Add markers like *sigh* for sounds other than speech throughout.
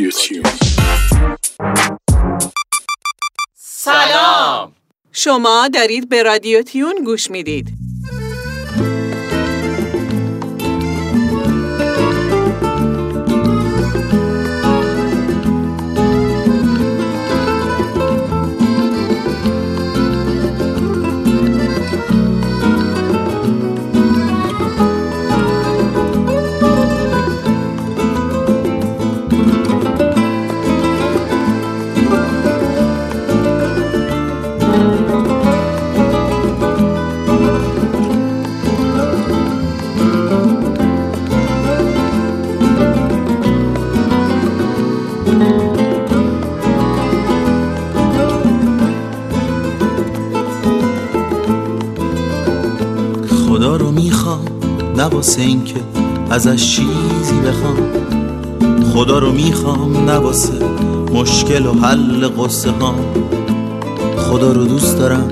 رادیو سلام شما دارید به رادیو تیون گوش می‌دید. می‌خوام نه واسه اینکه ازش چیزی بخوام. خدا رو می‌خوام نه مشکل و حل قصه ها. خدا رو دوست دارم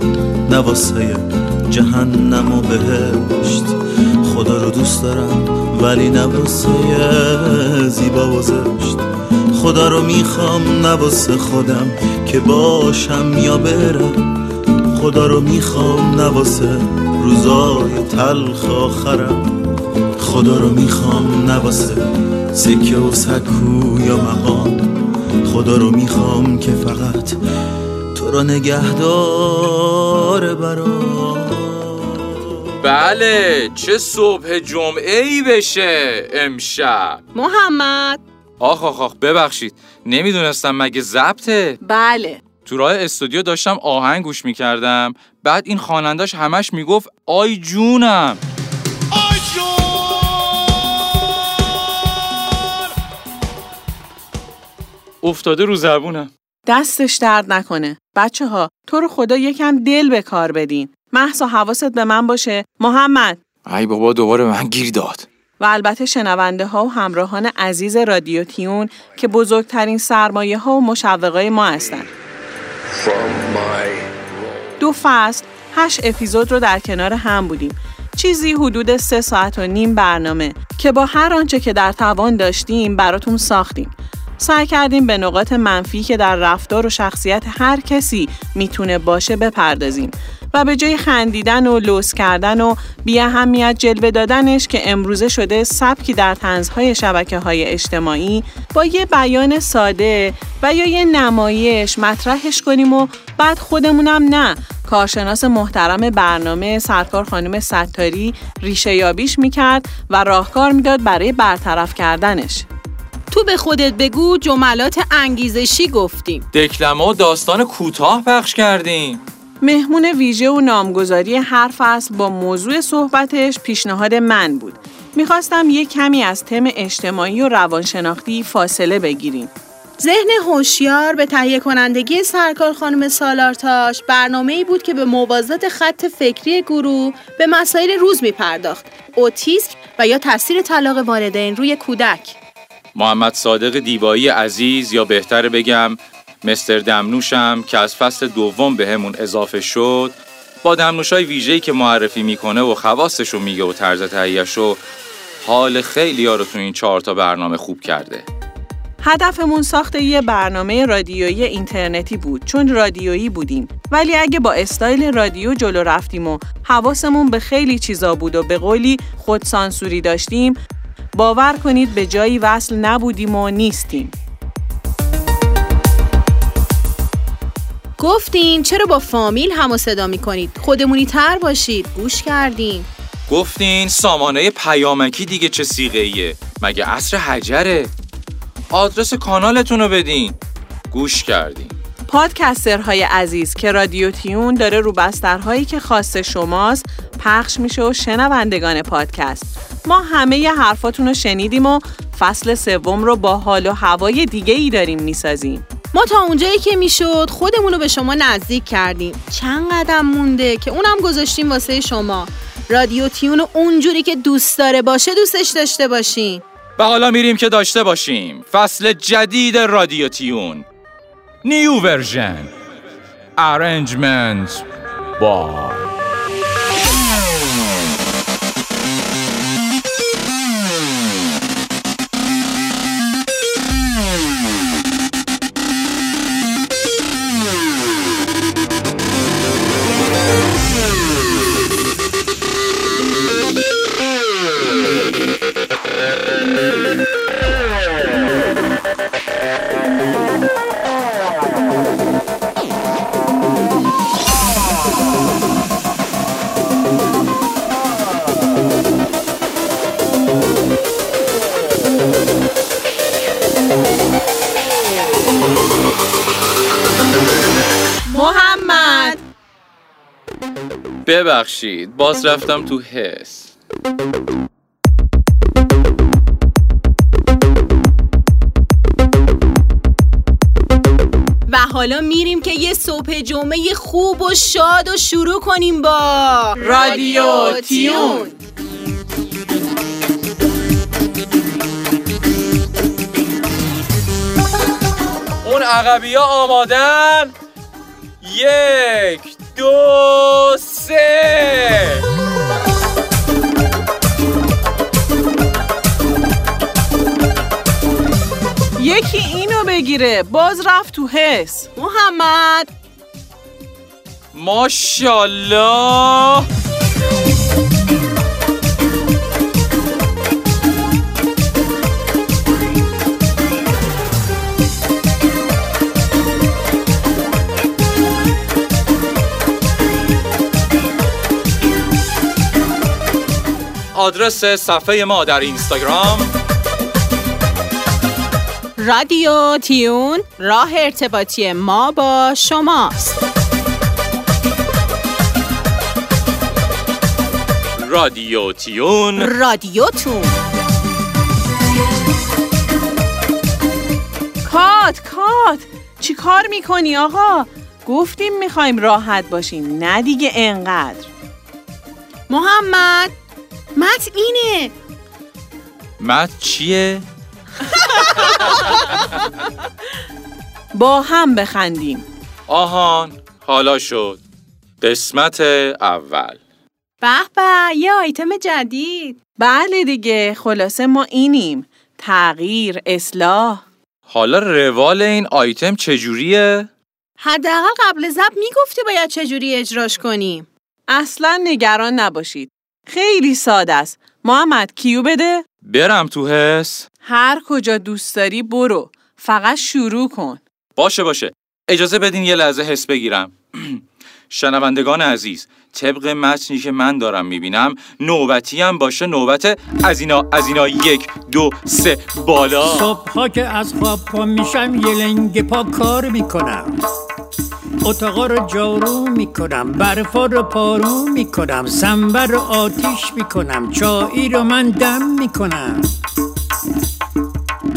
نه واسه جهنم و بهشت. خدا رو دوست دارم ولی نه واسه زیبا و زشت. خدا رو می‌خوام نه خودم که باشم یا برم. خدا رو می‌خوام نه واسه روزای تلخ آخرم. خدا رو می‌خوام نه واسه سکه و سکو یا مقام. خدا رو می‌خوام که فقط تو رو نگهدار برام. بله چه صبح جمعه ای بشه امشب. محمد. آخ آخ آخ ببخشید. نمی‌دونستم مگه ضبطه. بله. تو راه استودیو داشتم آهنگ گوش می‌کردم بعد این خوانندش همش می‌گفت آی جونم افتاده رو زبونم دستش درد نکنه. بچه ها تو رو خدا یکم دل به کار بدین. محسا حواست به من باشه. محمد ای بابا دوباره به من گیر داد و البته شنونده ها و همراهان عزیز رادیو تیون که بزرگترین سرمایه ها و مشوقای ما هستند. دو فصل، هشت اپیزود رو در کنار هم بودیم. چیزی حدود سه ساعت و نیم برنامه که با هر آنچه که در توان داشتیم براتون ساختیم. سعی کردیم به نقاط منفی که در رفتار و شخصیت هر کسی می‌تونه باشه بپردازیم و به جای خندیدن و لوس کردن و بی اهمیت جلوه دادنش که امروزه شده سبکی در تنزهای شبکه های اجتماعی با یه بیان ساده و یا یه نمایش مطرحش کنیم و بعد خودمونم نه. کارشناس محترم برنامه سرکار خانم ستاری ریشه یابیش می‌کرد و راهکار می‌داد برای برطرف کردنش. تو به خودت بگو جملات انگیزشی گفتیم. دکلمه و داستان کوتاه پخش کردیم. مهمون ویژه و نامگذاری هر فصل با موضوع صحبتش پیشنهاد من بود. می‌خواستم یه کمی از تم اجتماعی و روانشناختی فاصله بگیریم. ذهن هوشیار به تهیه کنندگی سرکار خانم سالارتاش برنامه ای بود که به موازات خط فکری گروه به مسائل روز می پرداخت. اوتیسم و یا تاثیر طلاق والدین روی کودک. محمد صادق دیبایی عزیز یا بهتر بگم مستر دمنوشم که از فصل دوم به همون اضافه شد با دمنوشای ویژه‌ای که معرفی می‌کنه و خواستش رو میگه و طرز تهیهش رو حال خیلی ها رو تو این چهار تا برنامه خوب کرده. هدفمون ساخت یه برنامه رادیویی اینترنتی بود چون رادیویی بودیم. ولی اگه با استایل رادیو جلو رفتیم و حواسمون به خیلی چیزا بود و به قولی خودسانسوری داشتیم باور کنید به جایی وصل نبودیم و نیستیم. گفتین چرا با فامیل هم صدا می کنید؟ خودمونی تر باشید. گوش کردیم. گفتین سامانه پیامکی دیگه چه سیغه ایه مگه عصر حجره آدرس کانالتون رو بدین گوش کردیم پادکسترهای عزیز که رادیو تیون داره رو بسترهایی که خاص شماست پخش میشه و شنوندگان پادکست ما همه ی حرفاتون رو شنیدیم و فصل سوم رو با حال و هوای دیگه ای داریم می‌سازیم ما تا اونجایی که می‌شد خودمون رو به شما نزدیک کردیم. چند قدم مونده که اونم گذاشتیم واسه شما. رادیو تیون اونجوری که دوست داره باشه دوستش داشته باشین. و حالا میریم که داشته باشیم فصل جدید رادیو تیون new version arrangement با ببخشید باز رفتم تو حس و حالا میریم که یه صبح جمعه خوب و شاد و شروع کنیم با رادیو تیون. اون عقبی ها آمادن یک دو سه یکی اینو بگیره. باز رفت تو حس. محمد. ماشاءالله. آدرس صفحه ما در اینستاگرام. رادیو تیون راه ارتباطی ما با شماست. رادیو تیون. رادیوتون کات کات چی کار می‌کنی آقا؟ گفتیم می‌خوایم راحت باشیم نه دیگه انقدر. محمد. مت اینه. مت چیه؟ با هم بخندیم. آهان حالا شد. قسمت اول. به به یه آیتم جدید. بله دیگه خلاصه ما اینیم. تغییر اصلاح. حالا روال این آیتم چجوریه؟ حداقل قبل ضبط می‌گفتی باید چجوری اجراش کنیم. اصلا نگران نباشید. خیلی ساده است. محمد کیو بده؟ برم تو حس؟ هر کجا دوست داری برو. فقط شروع کن. باشه باشه. اجازه بدین یه لحظه حس بگیرم. *clears throat* شنوندگان عزیز طبق متنی که من دارم می‌بینم نوبتی هم باشه نوبت از اینا از اینا یک دو سه بالا. صبحها که از خواب پا میشم یه لنگ پا کار می‌کنم. اتاقا رو جارو می‌کنم برفا رو پارو می‌کنم سنبر رو آتیش می‌کنم چایی رو من دم می‌کنم.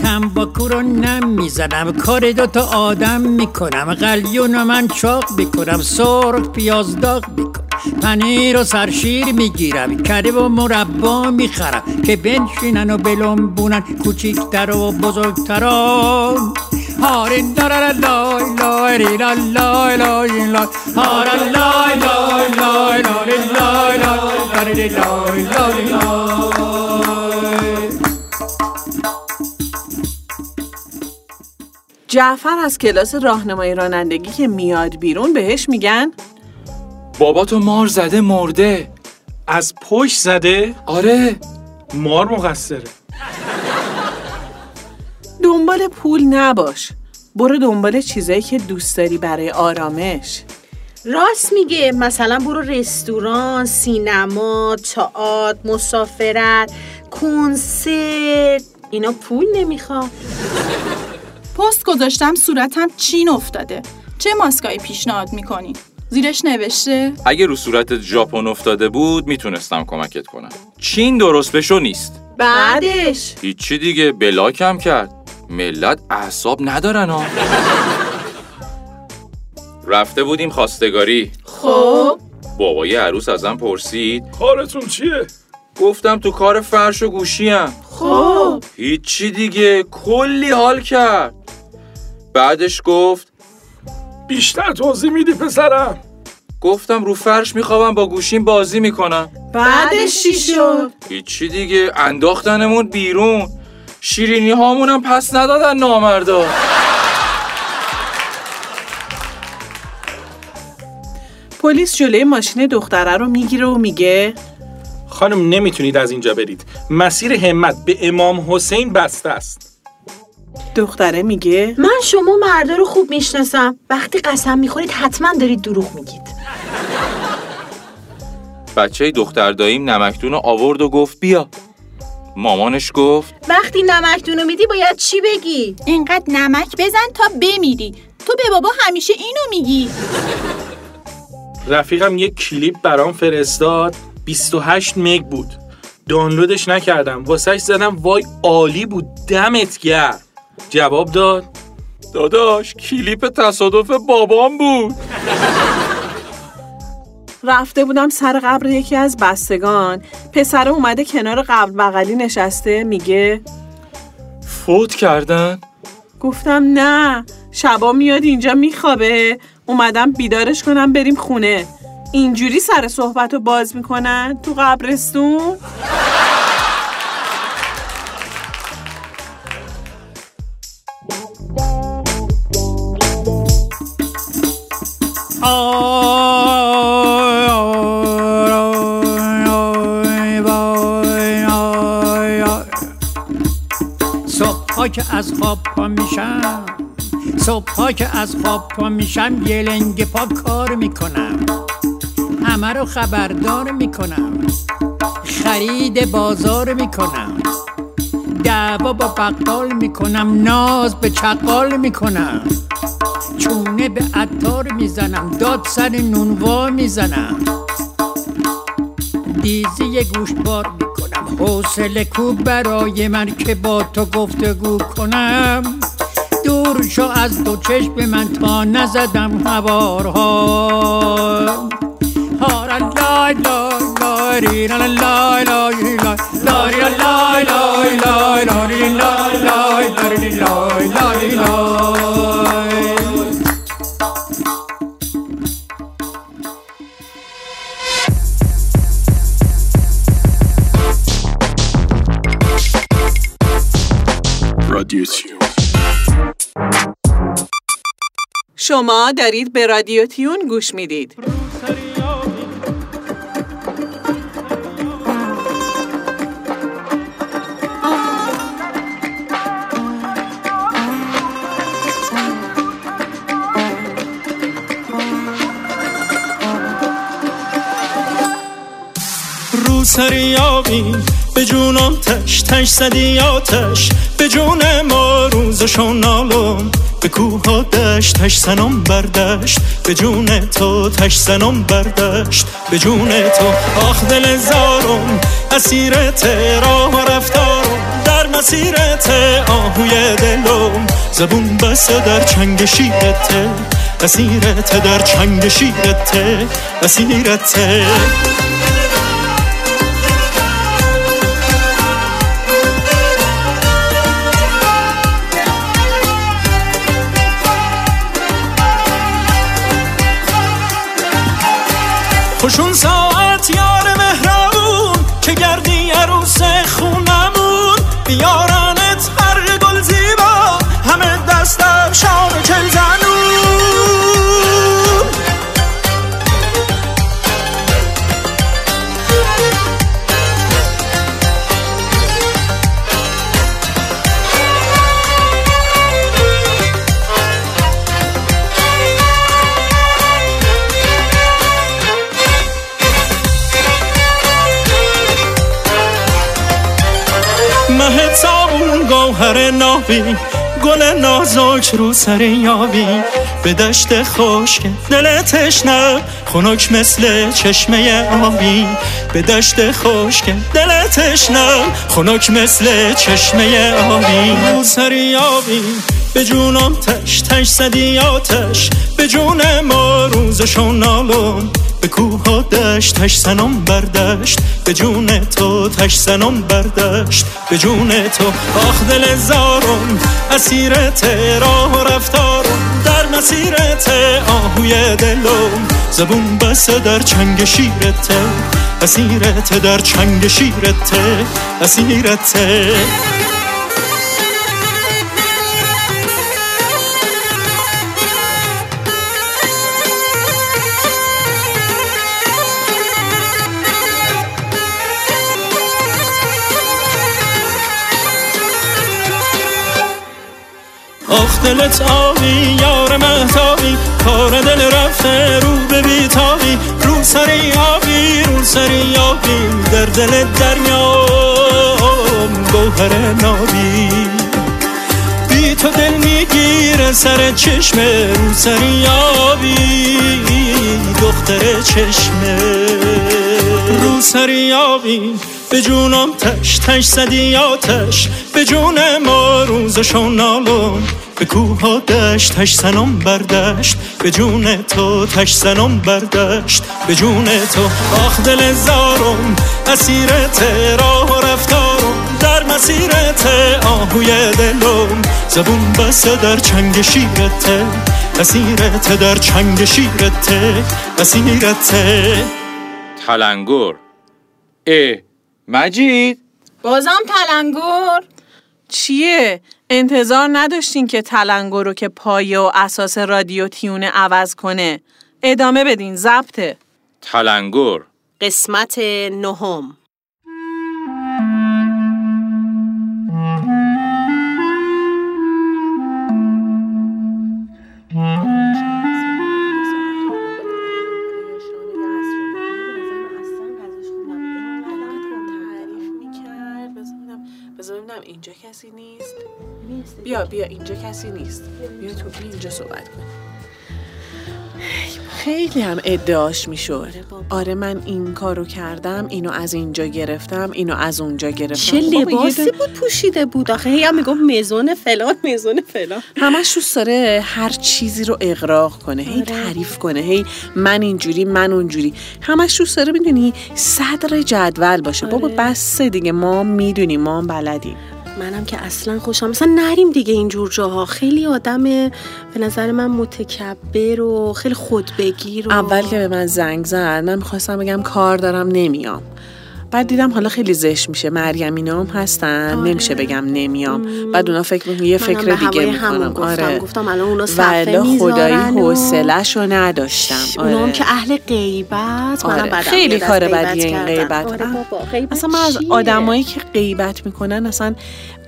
تنباکو رو نم می‌زنم کار دوتا آدم می‌کنم قلیون رو من چاق می‌کنم سرخ پیاز داغ می‌کنم. پنیر و سرشیر می‌گیرم کره و مربا می‌خرم که بنشینن و بلنبونن کوچیکتر و بزرگتران هارین لای لای لای ری لا لای لای لای هارا لای لای لای لای لای لای لای لای لای لای جعفر از کلاس راهنمایی رانندگی که میاد بیرون بهش میگن بابا تو مار زده مرده از پشت زده آره مار مقصره دنبال پول نباش. برو دنبال چیزایی که دوست داری برای آرامش. راست میگه مثلا برو رستوران سینما تئاتر مسافرت کنسرت. اینا پول نمی‌خواد پست گذاشتم صورتم چین افتاده. چه ماسکایی پیشنهاد می‌کنی؟ زیرش نوشته؟ اگه رو صورت ژاپن افتاده بود می‌تونستم کمکت کنم. چین درست بشو نیست. بعدش. هیچی دیگه بلاکم کرد. ملت اعصاب ندارن ها. رفته بودیم خواستگاری. خب. بابای عروس ازم پرسید. کارتون چیه؟ گفتم تو کار فرش و گوشیم خب. هیچی دیگه کلی حال کرد. بعدش گفت بیشتر توضیح میدی پسرم. گفتم رو فرش میخوابم با گوشیم بازی می‌کنم. بعدش چی شد؟ هیچی دیگه انداختنمون بیرون. شیرینی هامونم پس ندادن نامردا. پلیس جلوی ماشین دختره رو می‌گیره و میگه خانم نمی‌تونید از اینجا برید. مسیر همت به امام حسین بسته است. دختره میگه من شما مردا رو خوب می‌شناسم. وقتی قسم می‌خورید حتما دارید دروغ میگید. بچه دختر داییم نمکدون رو آورد و گفت بیا. مامانش گفت وقتی نمکدونو میدی باید چی بگی؟ اینقدر نمک بزن تا بمیری. تو به بابا همیشه اینو میگی. رفیقم یک کلیپ برام فرستاد 28 مگ بود. دانلودش نکردم واسهش زدم وای عالی بود دمت گرم. جواب داد داداش کلیپ تصادف بابام بود. رفته بودم سر قبر یکی از بستگان. پسر اومده کنار قبر بغلی نشسته میگه فوت کردن؟ گفتم نه شبا میاد اینجا میخوابه. اومدم بیدارش کنم بریم خونه. اینجوری سر صحبت رو باز می‌کنن تو قبرستون؟ آی که از خواب پا میشم. صبحها که از خواب پا میشم یه لنگ پا کار می‌کنم. همه رو خبردار می‌کنم. خرید بازار می‌کنم. دعوا با بقال می‌کنم ناز به چقال می‌کنم. چونه به عطار می‌زنم داد سر نونوا می‌زنم. دیزی یه گوشتبار می‌کنم حوصله کو برای من که با تو گفتگو کنم دور شو از دو چشم من تا نزدم هوارها لای شما دارید به رادیو تیون گوش می‌دید. رو به جون آتش تش زدی آتش. به جون ما روزشو نالم به کوه دشت تش سنم بردشت به جون تو تش سنم بردشت به جون تو آخ دل زارم. اسیرت راه و رفتارم. در مسیرت آهوی دلم. زبون بسته در چنگ شیرته اسیرت در چنگ شیرته اسیرته گوهر نابی گل نازک رو سر یابی. به دشت خشک دل تشنه خنک مثل چشمه آبی. به دشت خشک دل تشنه خنک مثل چشمه آبی. رو سر یابی به جونم تش تش زدی آتش. به جون ما روزشو نالم به کوه دشت تش سنم بردشت به جون تو تش سنم بردشت به جون تو آخ دل زارم اسیرت راه و رفتارم. در مسیرت آهوی دلم. زبون بسته در چنگ شیرته اسیرت در چنگ شیرته اسیرته دلت آبی یار مهتابی کار دل رفته رو به بیتابی. رو سری آبی رو سری آبی در دل دریام گوهر نابی. بی تو دل می‌گیره سر چشم رو سریابی دختر چشمه رو سریابی به جونم تش تش زدی آتش. به جون ما روزشون نالون به کوه دشت تش زنم بردشت. به جون تو تش زنم بردشت. به جون تو آخ دل زارم اسیرت راه و رفتارم. در مسیرت آهوی دلم. زبون بسته در چنگ شیرت اسیرت در چنگ شیرت اسیرت تلنگر اه مجید؟ بازم تلنگر چیه؟ انتظار نداشتین که تلنگر رو که پایه و اساس رادیو تیونه عوض کنه. ادامه بدین ضبطه. تلنگر قسمت نهم. اینجا کسی نیست. بیا بیا اینجا کسی نیست. بیا تو بیا اینجا صحبت کن. خیلی هم ادعاش می‌شد. آره من این کارو کردم اینو از اینجا گرفتم اینو از اونجا گرفتم. چه لباسی بود پوشیده بود آخه. هی هم می‌گفت مزون فلان مزون فلان. همش دوست داره هر چیزی رو اغراق کنه هی تعریف کنه هی من اینجوری من اونجوری. همش دوست داره می‌دونی صدر جدول باشه. بابا بس دیگه ما می‌دونیم ما بلدیم. منم که اصلا خوشم مثلا نریم دیگه اینجور جاها. خیلی آدم به نظر من متکبر و خیلی خودبگیر و اول که به من زنگ زد من می‌خواستم بگم کار دارم نمیام. بعد دیدم حالا خیلی زشت میشه مریم اینا هم هستن نمیشه بگم نمیام بعد اونا فکر می‌کنم یه منم فکر دیگه می‌کنم گفتم آره گفتم الان اونا ولی خدایی می‌ذارن و- حوصله‌شو نداشتم اونا هم آره. که اهل غیبت منم آره. بدم خیلی کار بدیه این. غیبت. آره اصلا من از؟ آدمایی که غیبت می‌کنن اصلا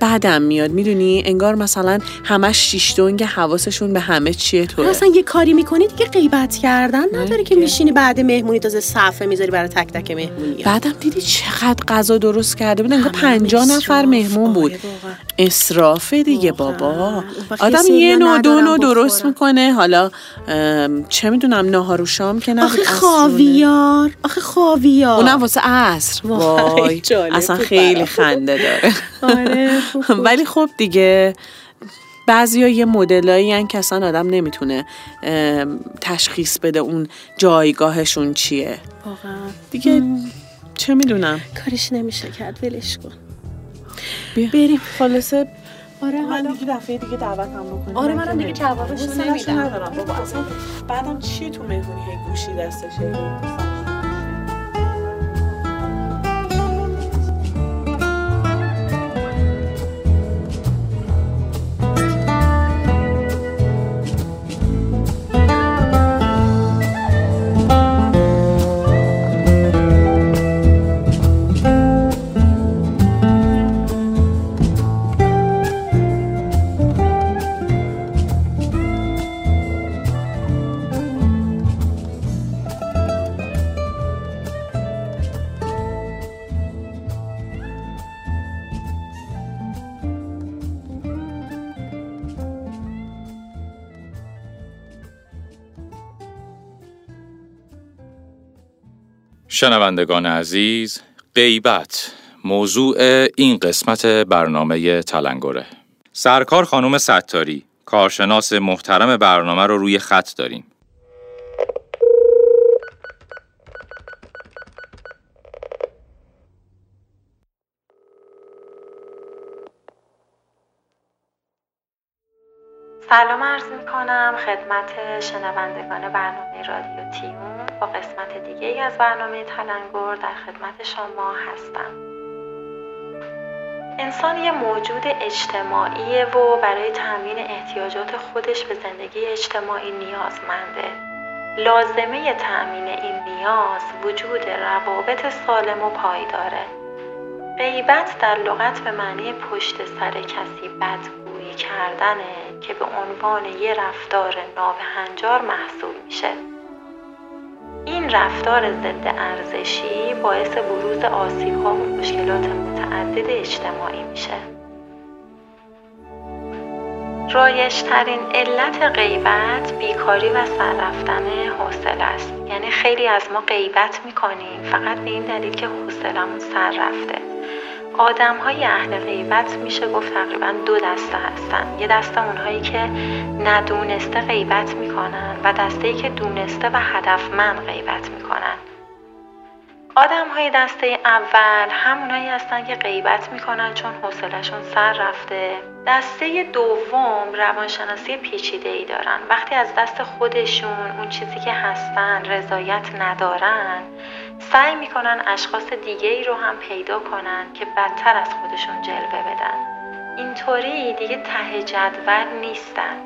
بعدم میاد می‌دونی انگار مثلا همش شیشتونگ حواسشون به همه چیه تو اصلا یه کاری می‌کنی دیگه غیبت کردن نداره که. میشینی بعد مهمونی تازه صفحه می‌ذاری برای تک تک مهمونی بعدم دیدی چقدر غذا درست کرده بود انگار همه پنجاه هم نفر اسراف. مهمون بود آره. اصرافه دیگه. بابا آدم یه نوع دو نوع درست. می‌کنه حالا چه می‌دونم نهار و شام که نبود آخه. خاویار آخه خاویار اونم واسه عصر وای اصلا خیلی. خنده داره آره. *laughs* ولی خب دیگه بعضی یه مدلایی که اصلا آدم نمی‌تونه تشخیص بده اون جایگاهشون چیه. واقعا. دیگه چه می‌دونم. کارش نمیشه کرد ولش کن. بیا. بریم. خلاصه آره من حالا دیگه دفعه دیگه دعوتم بکنیم آره، من منم دیگه. جوابش نمیدم. ندارم. بابا اصلا بعدم چی تو مهمونی؟ هی گوشی دستشه. شنوندگان عزیز غیبت موضوع این قسمت برنامه تلنگره. سرکار خانم ستاری کارشناس محترم برنامه رو روی خط داریم. سلام عرض می کنم خدمت شنوندگان برنامه رادیو تیون با قسمت دیگه ای از برنامه تلنگر در خدمت شما هستم. انسان یه موجود اجتماعیه و برای تامین احتیاجات خودش به زندگی اجتماعی نیازمنده. لازمه تأمین این نیاز وجود روابط سالم و پایداره. غیبت در لغت به معنی پشت سر کسی بدگویی کردنه که به عنوان یه رفتار نابهنجار محسوب میشه. این رفتار ضد ارزشی باعث بروز آسیب‌ها و مشکلات متعدد اجتماعی میشه. رایشترین علت غیبت بیکاری و سر رفتن حوصله است. یعنی خیلی از ما غیبت می‌کنیم فقط به این دلیل که حوصلمون سر رفته. آدم های اهل غیبت میشه گفت تقریبا دو دسته هستن. یه دسته اونهایی که ندونسته غیبت می‌کنن و دسته ای که دونسته و هدفمند غیبت می‌کنن. آدم های دسته اول همونایی هستن که غیبت می‌کنن چون حوصلهشون سر رفته. دسته دوم روانشناسی پیچیده ای دارن. وقتی از دست خودشون اون چیزی که هستن رضایت ندارن سعی می‌کنن اشخاص دیگه ای رو هم پیدا کنن که بدتر از خودشون جلوه بدن. اینطوری دیگه ته جدول نیستن.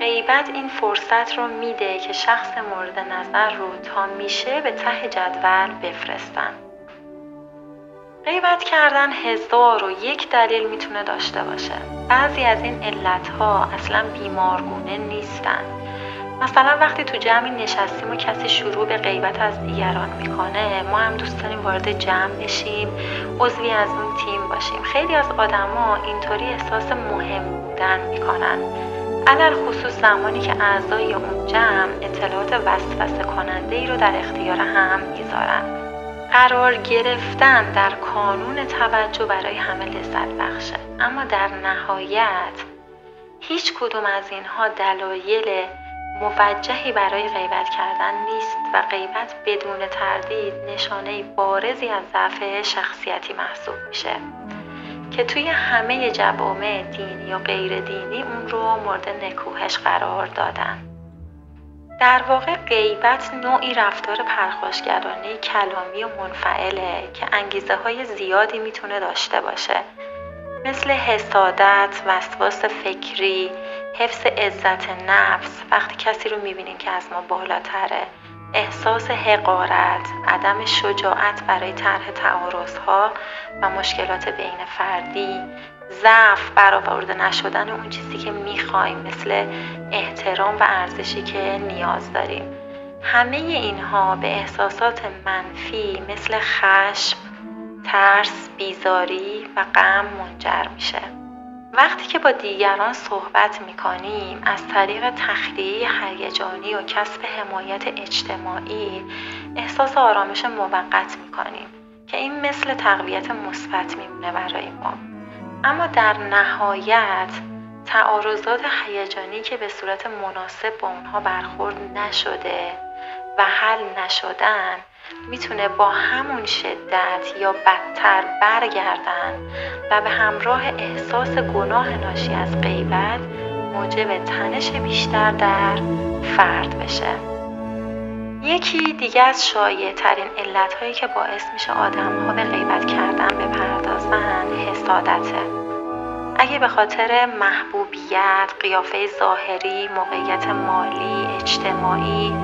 غیبت این فرصت رو میده که شخص مورد نظر رو تا میشه به ته جدول بفرستن. غیبت کردن هزار و یک دلیل می‌تونه داشته باشه. بعضی از این علت ها اصلا بیمارگونه نیستن. مثلا وقتی تو جمعی نشستیم و کسی شروع به غیبت از دیگران می‌کنه ما هم دوست داریم وارد جمع بشیم عضوی از اون تیم باشیم. خیلی از آدما اینطوری احساس مهم بودن می‌کنن. علل خصوص زمانی که اعضای اون جمع اطلاعات وسوسه کننده ای رو در اختیار هم می‌ذارن. قرار گرفتن در کانون توجه برای همه لذت بخشه. اما در نهایت هیچ کدوم از اینها دلایل موجهی برای غیبت کردن نیست و غیبت بدون تردید نشانه بارزی از ضعف شخصیتی محسوب میشه. که توی همه جوامع دینی و غیر دینی اون رو مورد نکوهش قرار دادن. در واقع غیبت نوعی رفتار پرخاشگرانه کلامی و منفعله که انگیزه های زیادی می‌تونه داشته باشه. مثل حسادت، وسواس فکری، حفظ عزت نفس. وقتی کسی رو می‌بینیم که از ما بالاتره احساس حقارت، عدم شجاعت برای طرح تعارضها و مشکلات بین فردی، ضعف برآورده نشدن اون چیزی که می‌خوایم مثل احترام و ارزشی که نیاز داریم. همه اینها به احساسات منفی مثل خشم، ترس، بیزاری و غم منجر میشه. وقتی که با دیگران صحبت می کنیم از طریق تخلیه هیجانی و کسب حمایت اجتماعی احساس آرامش موقت می کنیم که این مثل تقویت مثبت میمونه برای ما. اما در نهایت تعارضات هیجانی که به صورت مناسب با اونها برخورد نشده و حل نشدن می‌تونه با همون شدت یا بدتر برگردن و به همراه احساس گناه ناشی از غیبت موجب تنش بیشتر در فرد بشه. یکی دیگه از شایع ترین علت هایی که باعث میشه آدم ها به غیبت کردن بپردازن حسادته اگه به خاطر محبوبیت، قیافه ظاهری، موقعیت مالی، اجتماعی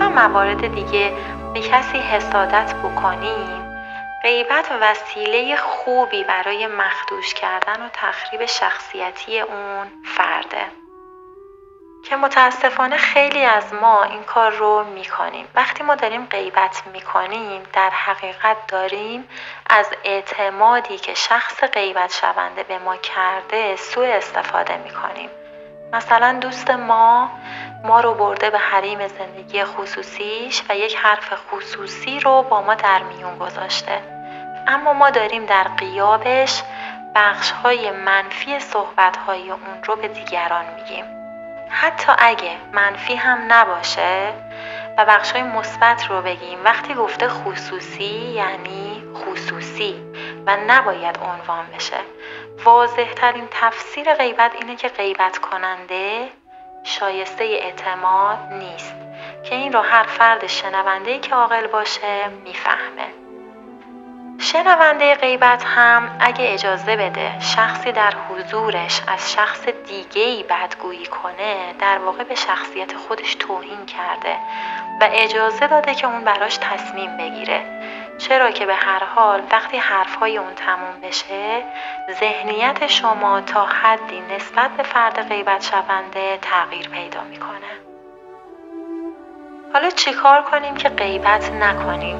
و موارد دیگه به کسی حسادت بکنیم غیبت وسیله خوبی برای مخدوش کردن و تخریب شخصیتی اون فرده. که متاسفانه خیلی از ما این کار رو می‌کنیم. وقتی ما داریم غیبت می‌کنیم در حقیقت داریم از اعتمادی که شخص غیبت شونده به ما کرده سوء استفاده می‌کنیم. مثلا دوست ما ما رو برده به حریم زندگی خصوصیش و یک حرف خصوصی رو با ما در میون گذاشته. اما ما داریم در قیابش بخش های منفی صحبت های اون رو به دیگران میگیم. حتی اگه منفی هم نباشه و بخش های مثبت رو بگیم وقتی گفته خصوصی یعنی خصوصی و نباید عنوان بشه. واضح ترین تفسیر غیبت اینه که غیبت کننده شایسته اعتماد نیست. که این رو هر فرد شنونده که عاقل باشه می‌فهمه. شنونده غیبت هم اگه اجازه بده شخصی در حضورش از شخص دیگهی بدگویی کنه در واقع به شخصیت خودش توهین کرده و اجازه داده که اون براش تصمیم بگیره. چرا که به هر حال وقتی حرفهای اون تموم بشه ذهنیت شما تا حدی نسبت به فرد غیبت شونده تغییر پیدا می‌کنه. حالا چیکار کنیم که غیبت نکنیم؟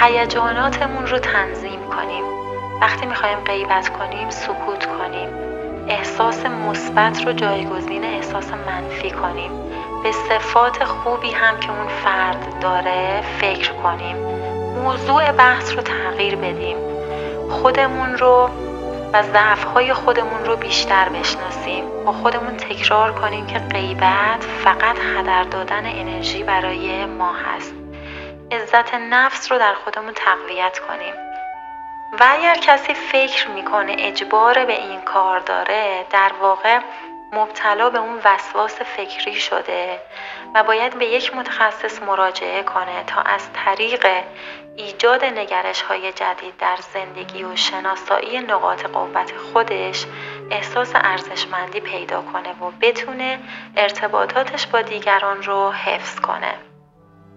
هیجاناتمون رو تنظیم کنیم. وقتی می‌خوایم غیبت کنیم سکوت کنیم. احساس مثبت رو جایگزین احساس منفی کنیم. به صفات خوبی هم که اون فرد داره فکر کنیم. موضوع بحث رو تغییر بدیم. خودمون رو و ضعفهای خودمون رو بیشتر بشناسیم. با خودمون تکرار کنیم که غیبت فقط هدر دادن انرژی برای ما هست. عزت نفس رو در خودمون تقویت کنیم. و اگر کسی فکر می‌کنه اجبار به این کار داره در واقع مبتلا به اون وسواس فکری شده و باید به یک متخصص مراجعه کنه تا از طریق ایجاد نگرش های جدید در زندگی و شناسایی نقاط قوت خودش احساس ارزشمندی پیدا کنه و بتونه ارتباطاتش با دیگران رو حفظ کنه.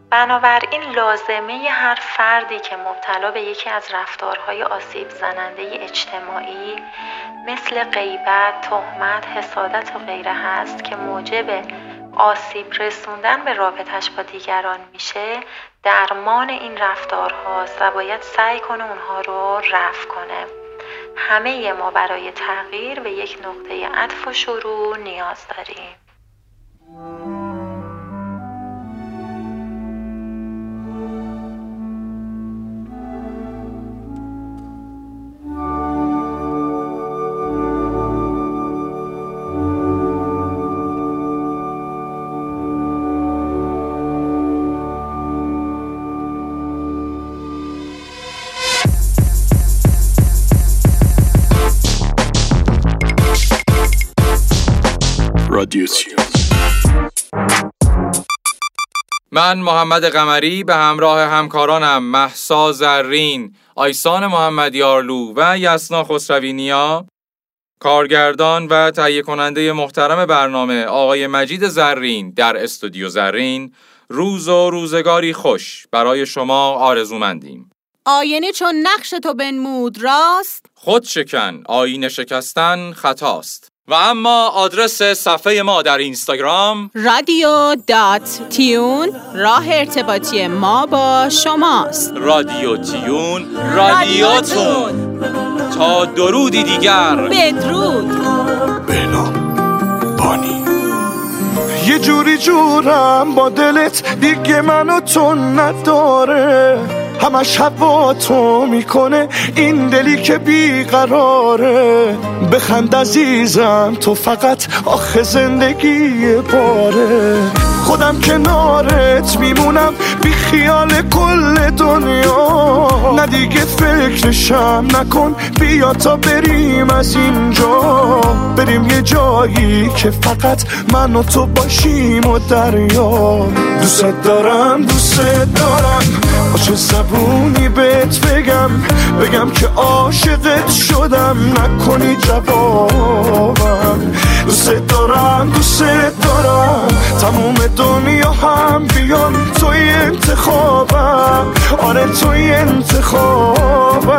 بنابراین لازمه هر فردی که مبتلا به یکی از رفتارهای آسیب زننده اجتماعی مثل غیبت، تهمت، حسادت و غیره هست که موجب آسیب رسوندن به رابطش با دیگران میشه درمان این رفتارهاست و باید سعی کنه اونها رو رفع کنه. همه ما برای تغییر به یک نقطه عطف و شروع نیاز داریم. من محمد قمری به همراه همکارانم محسا زرین، آیسان محمد یارلو و یسنا خسروینیا کارگردان و تهیه کننده محترم برنامه آقای مجید زرین در استودیو زرین. روز و روزگاری خوش. برای شما آرزومندیم. آینه چون نقش تو بنمود راست؟ خود شکن. آینه شکستن خطاست. و اما آدرس صفحه ما در اینستاگرام. رادیو دات تیون راه ارتباطی ما با شماست. رادیو تیون رادیوتون تا درودی دیگر. بدرود. بنا بانی. یه جوری جورم با دلت دیگه منو تو نداره. همش هوا تو می‌کنه. این دلی که بیقراره. بخند عزیزم تو فقط آخه زندگی باره خودم کنارت میمونم بی خیال کل دنیا. نه دیگه فکرشم نکن بیا تا بریم از اینجا. بریم یه جایی که فقط من و تو باشیم و دریا. دوست دارم دوست دارم. با چه زبونی بهت بگم؟ بگم که عاشقت شدم. نکنی جوابم. دوست دارم دوست دارم. تموم دنیا هم بیان توی انتخابم. آره توی انتخابم.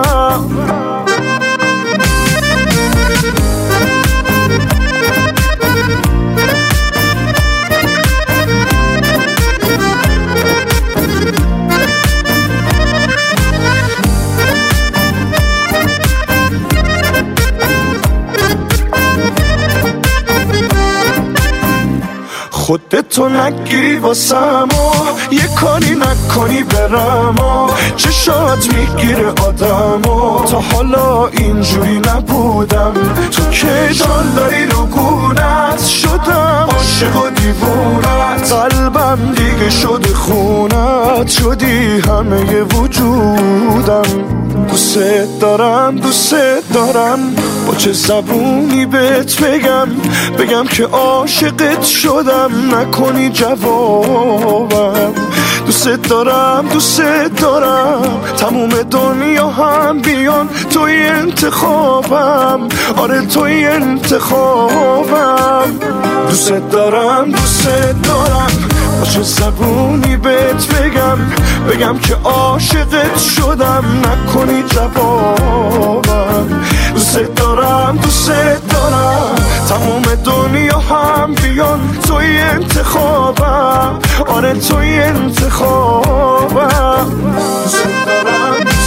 خودتو نگیری واسم یه کاری نکنی برم چشات می‌گیره آدم تا حالا اینجوری نبودم. تو که داری رو گونت. شدم عاشق و دیوونت. قلبم دیگه شده خونت. شدی همه وجودم. دوست دارم دوست دارم. با چه زبونی بهت بگم؟ بگم که عاشقت شدم. نکنی جوابم. دوست دارم دوست دارم. تموم دنیا هم بیان توی انتخابم. آره توی انتخابم. دوست دارم دوست دارم. چه زبونی بهت بگم. بگم که عاشقت شدم نکنی جوابم. دوست دارم دوست دارم. تموم دنیا هم بیان توی انتخابم. آره توی انتخابم. دوست دارم.